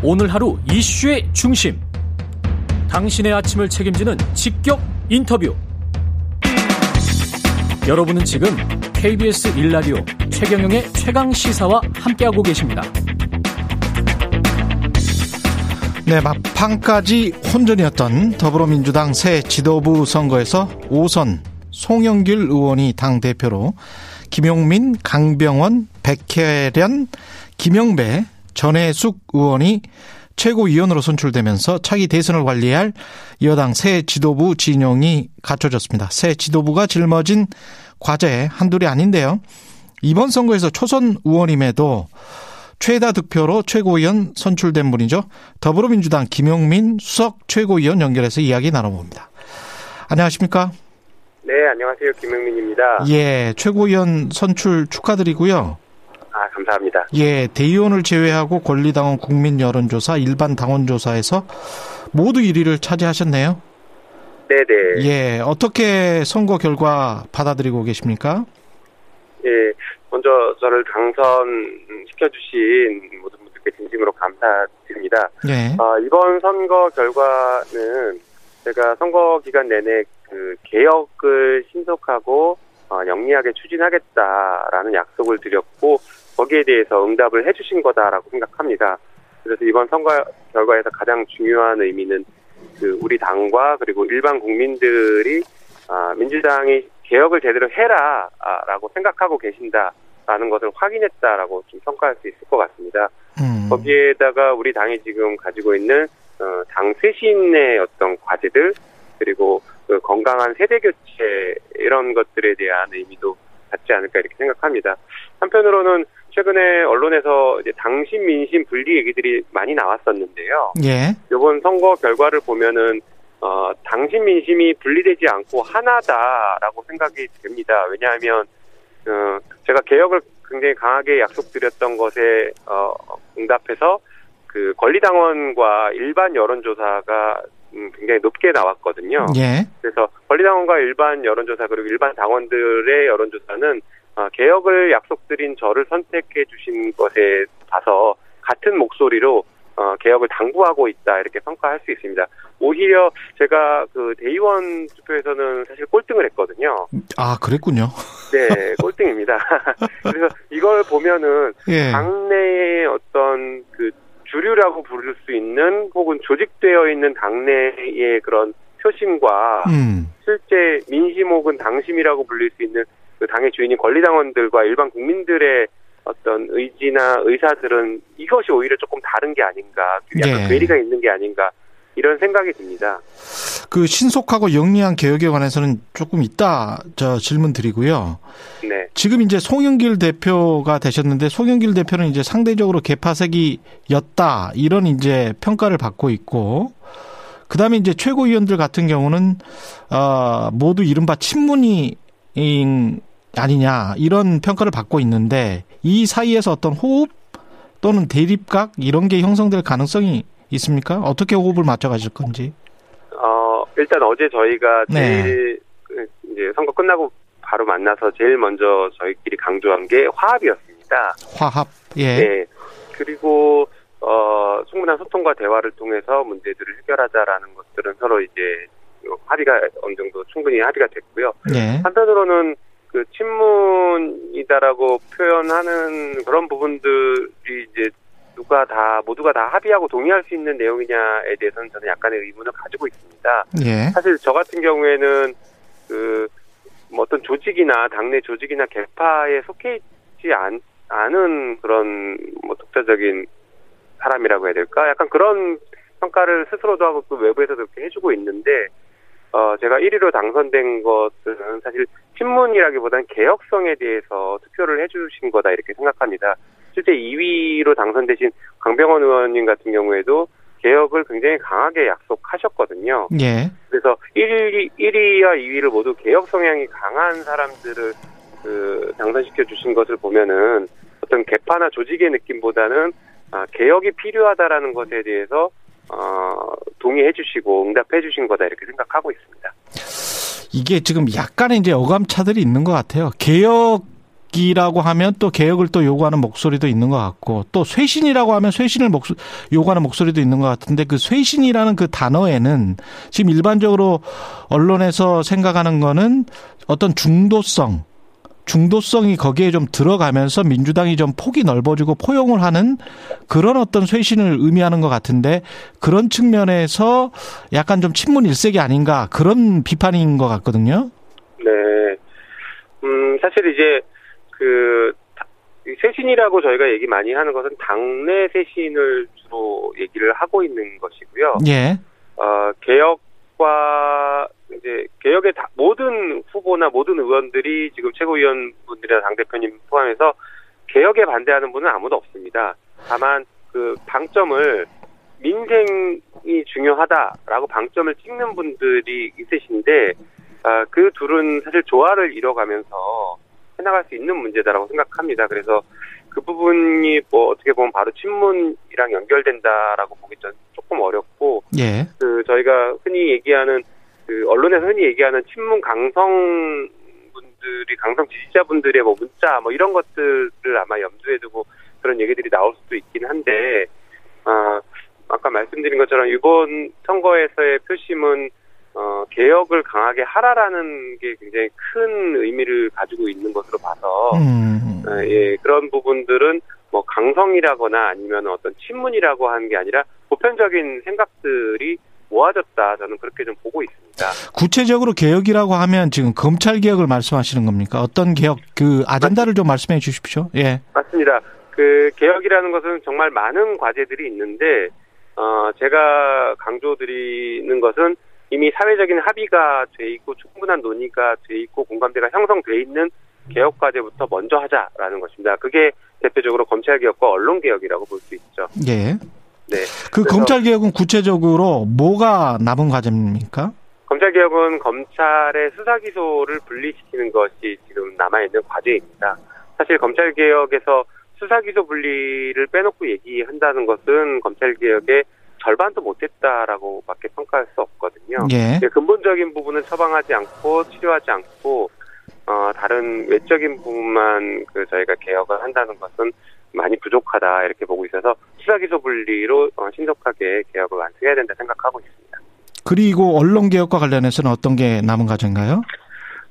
오늘 하루 이슈의 중심. 당신의 아침을 책임지는 직격 인터뷰. 여러분은 지금 KBS 일라디오 최경영의 최강 시사와 함께하고 계십니다. 네, 막판까지 혼전이었던 더불어민주당 새 지도부 선거에서 5선 송영길 의원이 당 대표로 김용민, 강병원, 백혜련, 김영배, 전해숙 의원이 최고위원으로 선출되면서 차기 대선을 관리할 여당 새 지도부 진영이 갖춰졌습니다. 새 지도부가 짊어진 과제 한둘이 아닌데요. 이번 선거에서 초선 의원임에도 최다 득표로 최고위원 선출된 분이죠. 더불어민주당 김용민 수석 최고위원 연결해서 이야기 나눠봅니다. 안녕하십니까? 네, 안녕하세요. 김용민입니다. 예, 최고위원 선출 축하드리고요. 아, 감사합니다. 예, 대의원을 제외하고 권리당원 국민 여론조사, 일반 당원조사에서 모두 1위를 차지하셨네요. 네네. 예, 어떻게 선거 결과 받아들이고 계십니까? 예, 먼저 저를 당선시켜주신 모든 분들께 진심으로 감사드립니다. 예. 어, 이번 선거 결과는 제가 선거 기간 내내 그 개혁을 신속하고 어, 영리하게 추진하겠다라는 약속을 드렸고 거기에 대해서 응답을 해주신 거다라고 생각합니다. 그래서 이번 선거 결과에서 가장 중요한 의미는 그 우리 당과 그리고 일반 국민들이 아, 민주당이 개혁을 제대로 해라라고 생각하고 계신다라는 것을 확인했다라고 좀 평가할 수 있을 것 같습니다. 음. 거기에다가 우리 당이 지금 가지고 있는 어, 당 쇄신의 어떤 과제들 그리고 그 건강한 세대 교체 이런 것들에 대한 의미도 갖지 않을까 이렇게 생각합니다. 한편으로는 최근에 언론에서 이제 당신 민심 분리 얘기들이 많이 나왔었는데요. 예. 이번 선거 결과를 보면은 어, 당신 민심이 분리되지 않고 하나다라고 생각이 됩니다. 왜냐하면 어, 제가 개혁을 굉장히 강하게 약속드렸던 것에 어, 응답해서 그 권리당원과 일반 여론조사가 음, 굉장히 높게 나왔거든요. 예. 그래서 권리당원과 일반 여론조사 그리고 일반 당원들의 여론조사는 어, 개혁을 약속드린 저를 선택해 주신 것에 봐서 같은 목소리로 어, 개혁을 당부하고 있다 이렇게 평가할 수 있습니다. 오히려 제가 그 대의원 투표에서는 사실 꼴등을 했거든요. 아, 그랬군요. 네, 꼴등입니다. 그래서 이걸 보면은 예. 당내의 어떤 그 주류라고 부를 수 있는 혹은 조직되어 있는 당내의 그런 표심과 음. 실제 민심 혹은 당심이라고 불릴 수 있는 그 당의 주인인 권리당원들과 일반 국민들의 어떤 의지나 의사들은 이것이 오히려 조금 다른 게 아닌가, 약간 예. 괴리가 있는 게 아닌가 이런 생각이 듭니다. 그 신속하고 영리한 개혁에 관해서는 조금 이따 저 질문 드리고요. 네, 지금 이제 송영길 대표가 되셨는데 송영길 대표는 이제 상대적으로 개파색이였다 이런 이제 평가를 받고 있고 그다음에 이제 최고위원들 같은 경우는 어 모두 이른바 친문이 아니냐 이런 평가를 받고 있는데 이 사이에서 어떤 호흡 또는 대립각 이런 게 형성될 가능성이 있습니까? 어떻게 호흡을 맞춰 가실 건지. 어 일단 어제 저희가 네. 제일 그 이제 선거 끝나고 바로 만나서 제일 먼저 저희끼리 강조한 게 화합이었습니다. 화합. 예. 네. 그리고 어 충분한 소통과 대화를 통해서 문제들을 해결하자라는 것들은 서로 이제 합의가 어느 정도 충분히 합의가 됐고요. 예. 한편으로는 그 친문이다라고 표현하는 그런 부분들이 이제 누가 다 모두가 다 합의하고 동의할 수 있는 내용이냐에 대해서는 저는 약간의 의문을 가지고 있습니다. 예. 사실 저 같은 경우에는 그뭐 어떤 조직이나 당내 조직이나 개파에 속해 있지 않, 않은 그런 뭐 독자적인 사람이라고 해야 될까? 약간 그런 평가를 스스로도 하고 또 외부에서도 그렇게 해주고 있는데 어 제가 1위로 당선된 것은 사실 친문이라기보다는 개혁성에 대해서 투표를 해주신 거다 이렇게 생각합니다. 실제 2위로 당선되신 강병원 의원님 같은 경우에도 개혁을 굉장히 강하게 약속하셨거든요. 예. 그래서 1위, 1위와 2위를 모두 개혁 성향이 강한 사람들을 그 당선시켜 주신 것을 보면은 어떤 개파나 조직의 느낌보다는 아, 개혁이 필요하다라는 것에 대해서 어, 동의해 주시고 응답해 주신 거다 이렇게 생각하고 있습니다. 이게 지금 약간의 이제 어감차들이 있는 것 같아요. 개혁 개혁 이라고 하면 또 개혁을 또 요구하는 목소리도 있는 것 같고 또 쇄신이라고 하면 쇄신을 목소, 요구하는 목소리도 있는 것 같은데 그 쇄신이라는 그 단어에는 지금 일반적으로 언론에서 생각하는 거는 어떤 중도성 중도성이 거기에 좀 들어가면서 민주당이 좀 폭이 넓어지고 포용을 하는 그런 어떤 쇄신을 의미하는 것 같은데 그런 측면에서 약간 좀 친문 일색이 아닌가 그런 비판인 것 같거든요. 네. 음, 사실 이제 그 쇄신이라고 저희가 얘기 많이 하는 것은 당내 쇄신을 주로 얘기를 하고 있는 것이고요. 예. 어, 개혁과 이제 개혁의 다, 모든 후보나 모든 의원들이 지금 최고위원분들이나 당 대표님 포함해서 개혁에 반대하는 분은 아무도 없습니다. 다만 그 방점을 민생이 중요하다라고 방점을 찍는 분들이 있으신데 아, 그 둘은 사실 조화를 이뤄가면서 해나갈 수 있는 문제다라고 생각합니다. 그래서 그 부분이 뭐 어떻게 보면 바로 친문이랑 연결된다라고 보기 전 조금 어렵고 예. 그 저희가 흔히 얘기하는 그 언론에서 흔히 얘기하는 친문 강성 분들이 강성 지지자분들의 뭐 문자 뭐 이런 것들을 아마 염두에 두고 그런 얘기들이 나올 수도 있긴 한데 아 아까 말씀드린 것처럼 이번 선거에서의 표심은 어, 개혁을 강하게 하라라는 게 굉장히 큰 의미를 가지고 있는 것으로 봐서 음. 어, 예 그런 부분들은 뭐 강성이라거나 아니면 어떤 친문이라고 하는 게 아니라 보편적인 생각들이 모아졌다 저는 그렇게 좀 보고 있습니다. 구체적으로 개혁이라고 하면 지금 검찰 개혁을 말씀하시는 겁니까? 어떤 개혁 그 아젠다를 좀 말씀해 주십시오. 예. 맞습니다. 그 개혁이라는 것은 정말 많은 과제들이 있는데 어 제가 강조드리는 것은 이미 사회적인 합의가 돼 있고 충분한 논의가 돼 있고 공감대가 형성돼 있는 개혁 과제부터 먼저 하자라는 것입니다. 그게 대표적으로 검찰 개혁과 언론 개혁이라고 볼 수 있죠. 예. 네. 그 검찰 개혁은 구체적으로 뭐가 남은 과제입니까? 검찰 개혁은 검찰의 수사 기소를 분리시키는 것이 지금 남아 있는 과제입니다. 사실 검찰 개혁에서 수사 기소 분리를 빼놓고 얘기한다는 것은 검찰 개혁의 절반도 못했다라고밖에 평가할 수 없거든요. 예. 예, 근본적인 부분은 처방하지 않고 치료하지 않고 어, 다른 외적인 부분만 그 저희가 개혁을 한다는 것은 많이 부족하다 이렇게 보고 있어서 수사 기소 분리로 어, 신속하게 개혁을 완수해야 된다 생각하고 있습니다. 그리고 언론 개혁과 관련해서는 어떤 게 남은 과제인가요?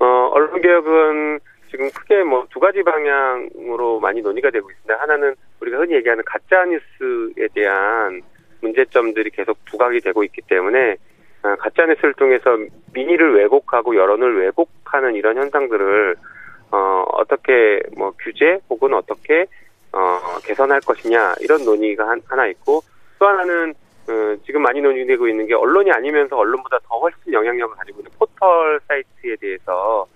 어, 언론 개혁은 지금 크게 뭐 두 가지 방향으로 많이 논의가 되고 있습니다. 하나는 우리가 흔히 얘기하는 가짜 뉴스에 대한 문제점들이 계속 부각이 되고 있기 때문에 어, 가짜 뉴스를 통해서 민의를 왜곡하고 여론을 왜곡하는 이런 현상들을 어, 어떻게 뭐 규제 혹은 어떻게 어, 개선할 것이냐 이런 논의가 한- 하나 있고 또 하나는 어, 지금 많이 논의되고 있는 게 언론이 아니면서 언론보다 더 훨씬 영향력을 가지고 있는 포털 사이트에 대해서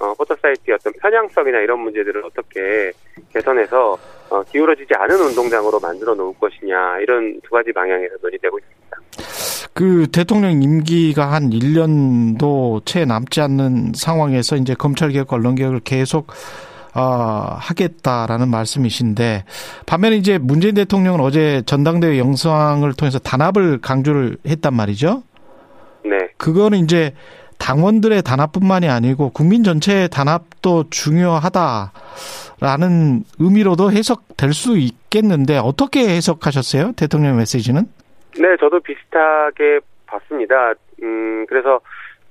어, 포털 사이트의 어떤 편향성이나 이런 문제들을 어떻게 개선해서 어, 기울어지지 않은 운동장으로 만들어 놓을 것이냐 이런 두 가지 방향에서 논의되고 있습니다. 그 대통령 임기가 한 1년도 채 남지 않는 상황에서 이제 검찰 개혁, 언론 개혁을 계속 어, 하겠다라는 말씀이신데 반면에 이제 문재인 대통령은 어제 전당대회 영상을 통해서 단합을 강조를 했단 말이죠. 네, 그거는 이제 당원들의 단합뿐만이 아니고 국민 전체의 단합도 중요하다라는 의미로도 해석될 수 있겠는데 어떻게 해석하셨어요? 대통령 메시지는? 네, 저도 비슷하게 봤습니다. 음, 그래서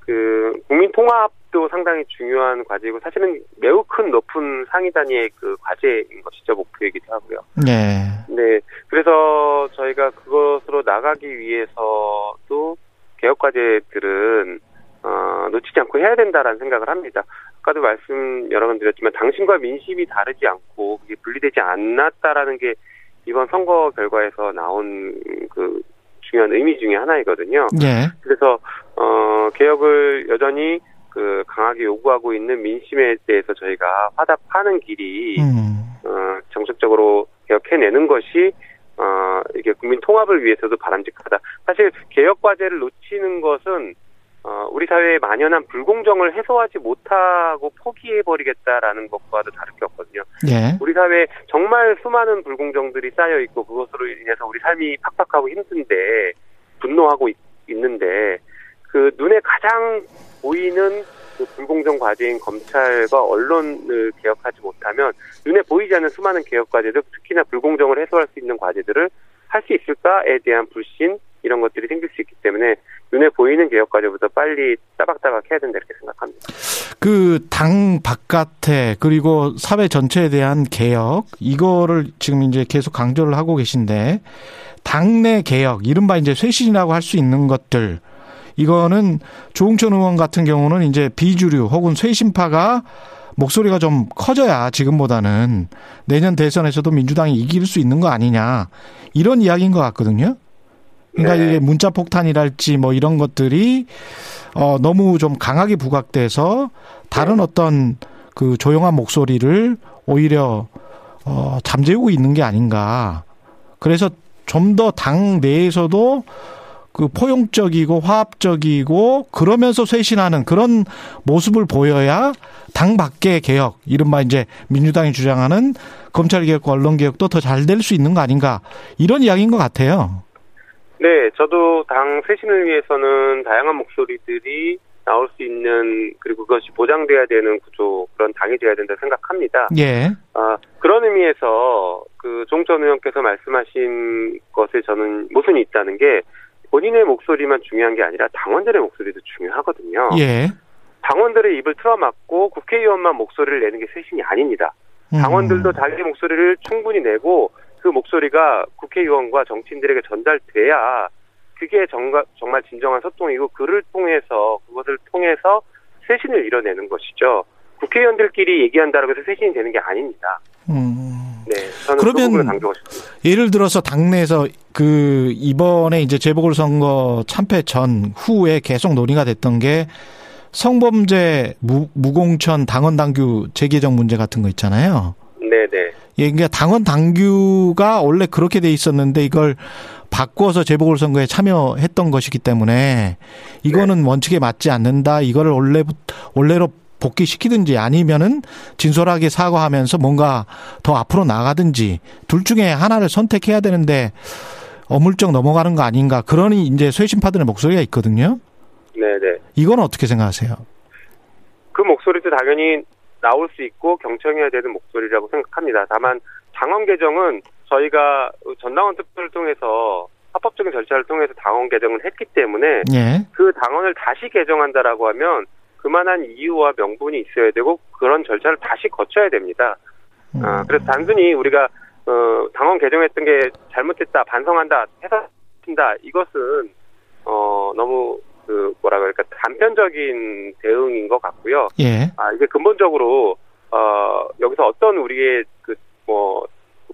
그 국민 통합 도 상당히 중요한 과제이고 사실은 매우 큰 높은 상위 단위의 그 과제인 것이죠 목표이기도 하고요. 네. 네, 그래서 저희가 그것으로 나가기 위해서도 개혁 과제들은 어, 놓치지 않고 해야 된다라는 생각을 합니다. 아까도 말씀 여러 번 드렸지만 당신과 민심이 다르지 않고 그게 분리되지 않았다라는 게 이번 선거 결과에서 나온 그 중요한 의미 중에 하나이거든요. 예. 그래서 어 개혁을 여전히 그 강하게 요구하고 있는 민심에 대해서 저희가 화답하는 길이 음. 어, 정책적으로 개혁해내는 것이 어, 이게 국민 통합을 위해서도 바람직하다. 사실 개혁 과제를 놓치는 것은 어, 우리 사회에 만연한 불공정을 해소하지 못하고 포기해버리겠다라는 것과도 다를 게 없거든요. 예. 우리 사회에 정말 수많은 불공정들이 쌓여 있고 그것으로 인해서 우리 삶이 팍팍하고 힘든데 분노하고 있, 는데 그 눈에 가장 보이는 그 불공정 과제인 검찰과 언론을 개혁하지 못하면 눈에 보이지 않는 수많은 개혁 과제들, 특히나 불공정을 해소할 수 있는 과제들을 할 수 있을까에 대한 불신 이런 것들이 생길 수 있기 때문에 눈에 보이는 개혁 과제부터 빨리 따박따박 해야 된다 이렇게 생각합니다. 그 당 바깥에 그리고 사회 전체에 대한 개혁 이거를 지금 이제 계속 강조를 하고 계신데 당내 개혁 이른바 이제 쇄신이라고 할 수 있는 것들 이거는 조홍천 의원 같은 경우는 이제 비주류 혹은 쇄신파가 목소리가 좀 커져야 지금보다는 내년 대선에서도 민주당이 이길 수 있는 거 아니냐 이런 이야기인 것 같거든요. 그러니까 네. 이게 문자 폭탄이랄지 뭐 이런 것들이 어 너무 좀 강하게 부각돼서 다른 어떤 그 조용한 목소리를 오히려 어 잠재우고 있는 게 아닌가. 그래서 좀 더 당 내에서도 그 포용적이고 화합적이고 그러면서 쇄신하는 그런 모습을 보여야 당 밖의 개혁, 이른바 이제 민주당이 주장하는 검찰 개혁과 언론 개혁도 더 잘 될 수 있는 거 아닌가 이런 이야기인 것 같아요. 네, 저도 당 쇄신을 위해서는 다양한 목소리들이 나올 수 있는 그리고 그것이 보장돼야 되는 구조 그런 당이 돼야 된다 생각합니다. 예, 아, 그런 의미에서 그 종전 의원께서 말씀하신 것에 저는 모순이 있다는 게 본인의 목소리만 중요한 게 아니라 당원들의 목소리도 중요하거든요. 예. 당원들의 입을 틀어막고 국회의원만 목소리를 내는 게 쇄신이 아닙니다. 음. 당원들도 자기 목소리를 충분히 내고 그 목소리가 국회의원과 정치인들에게 전달돼야 그게 정가, 정말 진정한 소통이고 그를 통해서 그것을 통해서 쇄신을 이뤄내는 것이죠. 국회의원들끼리 얘기한다고 해서 쇄신이 되는 게 아닙니다. 음. 네, 그러면 그 싶습니다. 예를 들어서 당내에서 그 이번에 이제 재보궐선거 참패 전 후에 계속 논의가 됐던 게 성범죄 무, 무공천 당원 당규 재개정 문제 같은 거 있잖아요. 네, 네, 예, 그러니까 당원 당규가 원래 그렇게 돼 있었는데 이걸 바꿔서 재보궐선거에 참여했던 것이기 때문에 이거는 원칙에 맞지 않는다. 이거를 원래 원래로 복귀시키든지 아니면은 진솔하게 사과하면서 뭔가 더 앞으로 나가든지 둘 중에 하나를 선택해야 되는데 어물쩍 넘어가는 거 아닌가. 그러니 이제 쇄신파들의 목소리가 있거든요. 네, 네. 이건 어떻게 생각하세요? 그 목소리도 당연히 나올 수 있고 경청해야 되는 목소리라고 생각합니다. 다만 당원 개정은 저희가 전당원 투표를 통해서 합법적인 절차를 통해서 당원 개정을 했기 때문에 예. 그 당원을 다시 개정한다라고 하면 그만한 이유와 명분이 있어야 되고 그런 절차를 다시 거쳐야 됩니다. 음. 아, 그래서 단순히 우리가 어, 당원 개정했던 게 잘못됐다 반성한다 해석한다 이것은 어, 너무 그 뭐라 그럴까 단편적인 대응인 것 같고요. 예. 아 이게 근본적으로 어 여기서 어떤 우리의 그 뭐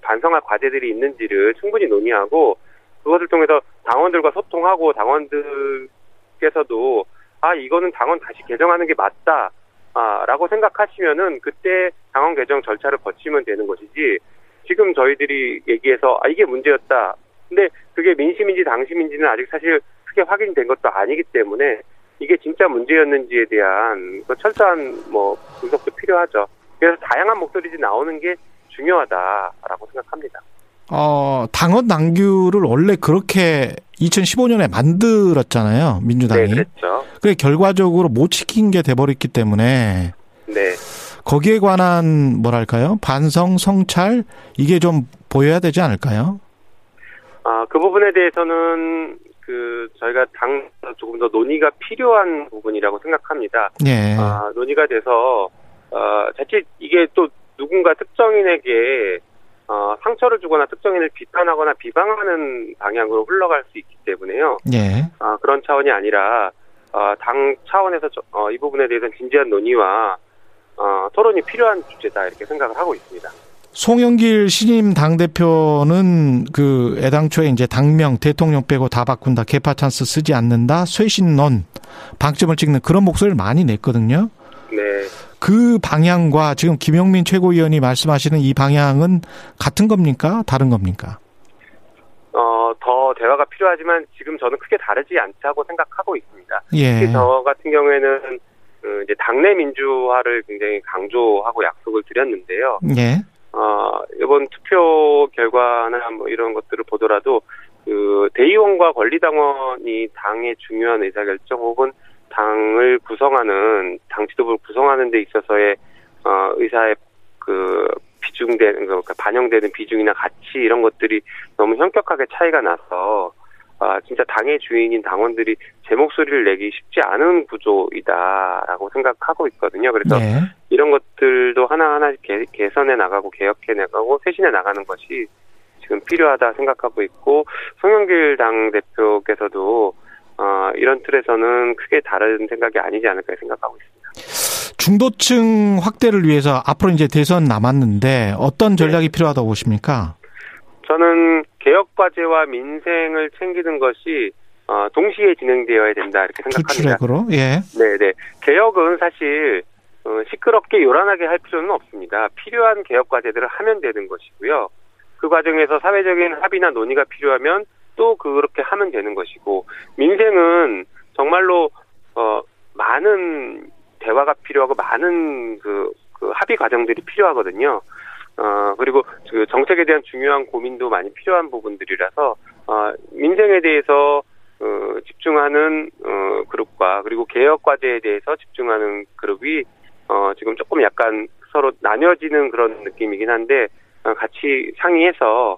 반성할 과제들이 있는지를 충분히 논의하고 그것을 통해서 당원들과 소통하고 당원들께서도 아 이거는 당원 다시 개정하는 게 맞다. 아라고 생각하시면은 그때 당원 개정 절차를 거치면 되는 것이지 지금 저희들이 얘기해서 아 이게 문제였다. 근데 그게 민심인지 당심인지는 아직 사실 크게 확인된 것도 아니기 때문에 이게 진짜 문제였는지에 대한 그 철저한 뭐 분석도 필요하죠. 그래서 다양한 목소리들이 나오는 게 중요하다라고 생각합니다. 어, 당원 당규를 원래 그렇게 2015년에 만들었잖아요. 민주당이. 네, 그랬죠. 그게 결과적으로 못 지킨 게 돼버렸기 때문에 네, 거기에 관한 뭐랄까요 반성 성찰 이게 좀 보여야 되지 않을까요? 아, 그 부분에 대해서는 그 저희가 당 조금 더 논의가 필요한 부분이라고 생각합니다. 예. 아, 논의가 돼서 어, 자칫 이게 또 누군가 특정인에게 어, 상처를 주거나 특정인을 비판하거나 비방하는 방향으로 흘러갈 수 있기 때문에요. 예. 아, 그런 차원이 아니라 어, 당 차원에서 저- 어, 이 부분에 대해서는 진지한 논의와 어, 토론이 필요한 주제다 이렇게 생각을 하고 있습니다. 송영길 신임 당 대표는 그 애당초에 이제 당명 대통령 빼고 다 바꾼다 개파 찬스 쓰지 않는다 쇄신론 방점을 찍는 그런 목소리를 많이 냈거든요. 네. 그 방향과 지금 김영민 최고위원이 말씀하시는 이 방향은 같은 겁니까? 다른 겁니까? 어, 더 대화가 필요하지만 지금 저는 크게 다르지 않다고 생각하고 있습니다. 예. 특히 저 같은 경우에는 그 이제 당내 민주화를 굉장히 강조하고 약속을 드렸는데요. 예. 어, 이번 투표 결과나 뭐 이런 것들을 보더라도 그 대의원과 권리당원이 당의 중요한 의사결정 혹은 당을 구성하는 당 지도부를 구성하는 데 있어서의 어, 의사의 그 비중되는 그 반영되는 비중이나 가치 이런 것들이 너무 현격하게 차이가 나서 아, 진짜 당의 주인인 당원들이 제 목소리를 내기 쉽지 않은 구조이다라고 생각하고 있거든요. 그래서 네. 이런 것들도 하나하나 개, 개선해 나가고 개혁해 나가고 쇄신해 나가는 것이 지금 필요하다 생각하고 있고 송영길 당 대표께서도 어, 이런 틀에서는 크게 다른 생각이 아니지 않을까 생각하고 있습니다. 중도층 확대를 위해서 앞으로 이제 대선 남았는데 어떤 전략이 네. 필요하다고 보십니까? 저는 개혁 과제와 민생을 챙기는 것이 어, 동시에 진행되어야 된다 이렇게 두 생각합니다. 트랙으로 예. 네네. 개혁은 사실 어, 시끄럽게 요란하게 할 필요는 없습니다. 필요한 개혁 과제들을 하면 되는 것이고요. 그 과정에서 사회적인 합의나 논의가 필요하면 또 그렇게 하면 되는 것이고 민생은 정말로 어, 많은 대화가 필요하고 많은 그, 그 합의 과정들이 필요하거든요. 어, 그리고 그 정책에 대한 중요한 고민도 많이 필요한 부분들이라서 어, 민생에 대해서 어, 집중하는 어, 그룹과 그리고 개혁 과제에 대해서 집중하는 그룹이 어, 지금 조금 약간 서로 나뉘어지는 그런 느낌이긴 한데 어, 같이 상의해서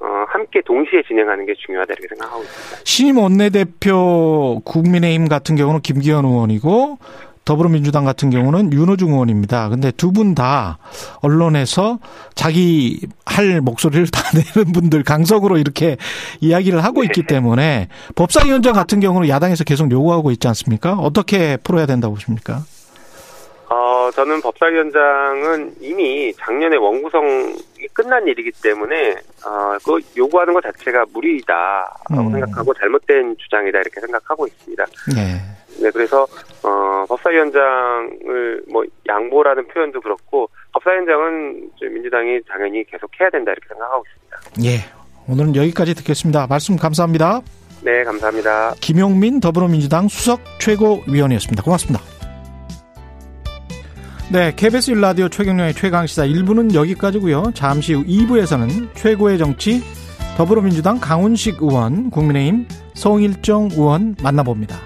어, 함께 동시에 진행하는 게 중요하다 이렇게 생각하고 있습니다. 신임 원내대표 국민의힘 같은 경우는 김기현 의원이고 더불어민주당 같은 경우는 윤호중 의원입니다. 근데 두 분 다 언론에서 자기 할 목소리를 다 내는 분들 강석으로 이렇게 이야기를 하고 있기 때문에 법사위원장 같은 경우는 야당에서 계속 요구하고 있지 않습니까? 어떻게 풀어야 된다고 보십니까? 어, 저는 법사위원장은 이미 작년에 원구성이 끝난 일이기 때문에, 어, 그 요구하는 것 자체가 무리다라고 음. 생각하고 잘못된 주장이다 이렇게 생각하고 있습니다. 네. 네, 그래서, 어, 법사위원장을 뭐 양보라는 표현도 그렇고, 법사위원장은 좀 민주당이 당연히 계속 해야 된다 이렇게 생각하고 있습니다. 예. 오늘은 여기까지 듣겠습니다. 말씀 감사합니다. 네, 감사합니다. 김용민 더불어민주당 수석 최고위원이었습니다. 고맙습니다. 네, KBS 1라디오 최경련의 최강시사 1부는 여기까지고요. 잠시 후 2부에서는 최고의 정치 더불어민주당 강훈식 의원, 국민의힘 송일정 의원 만나봅니다.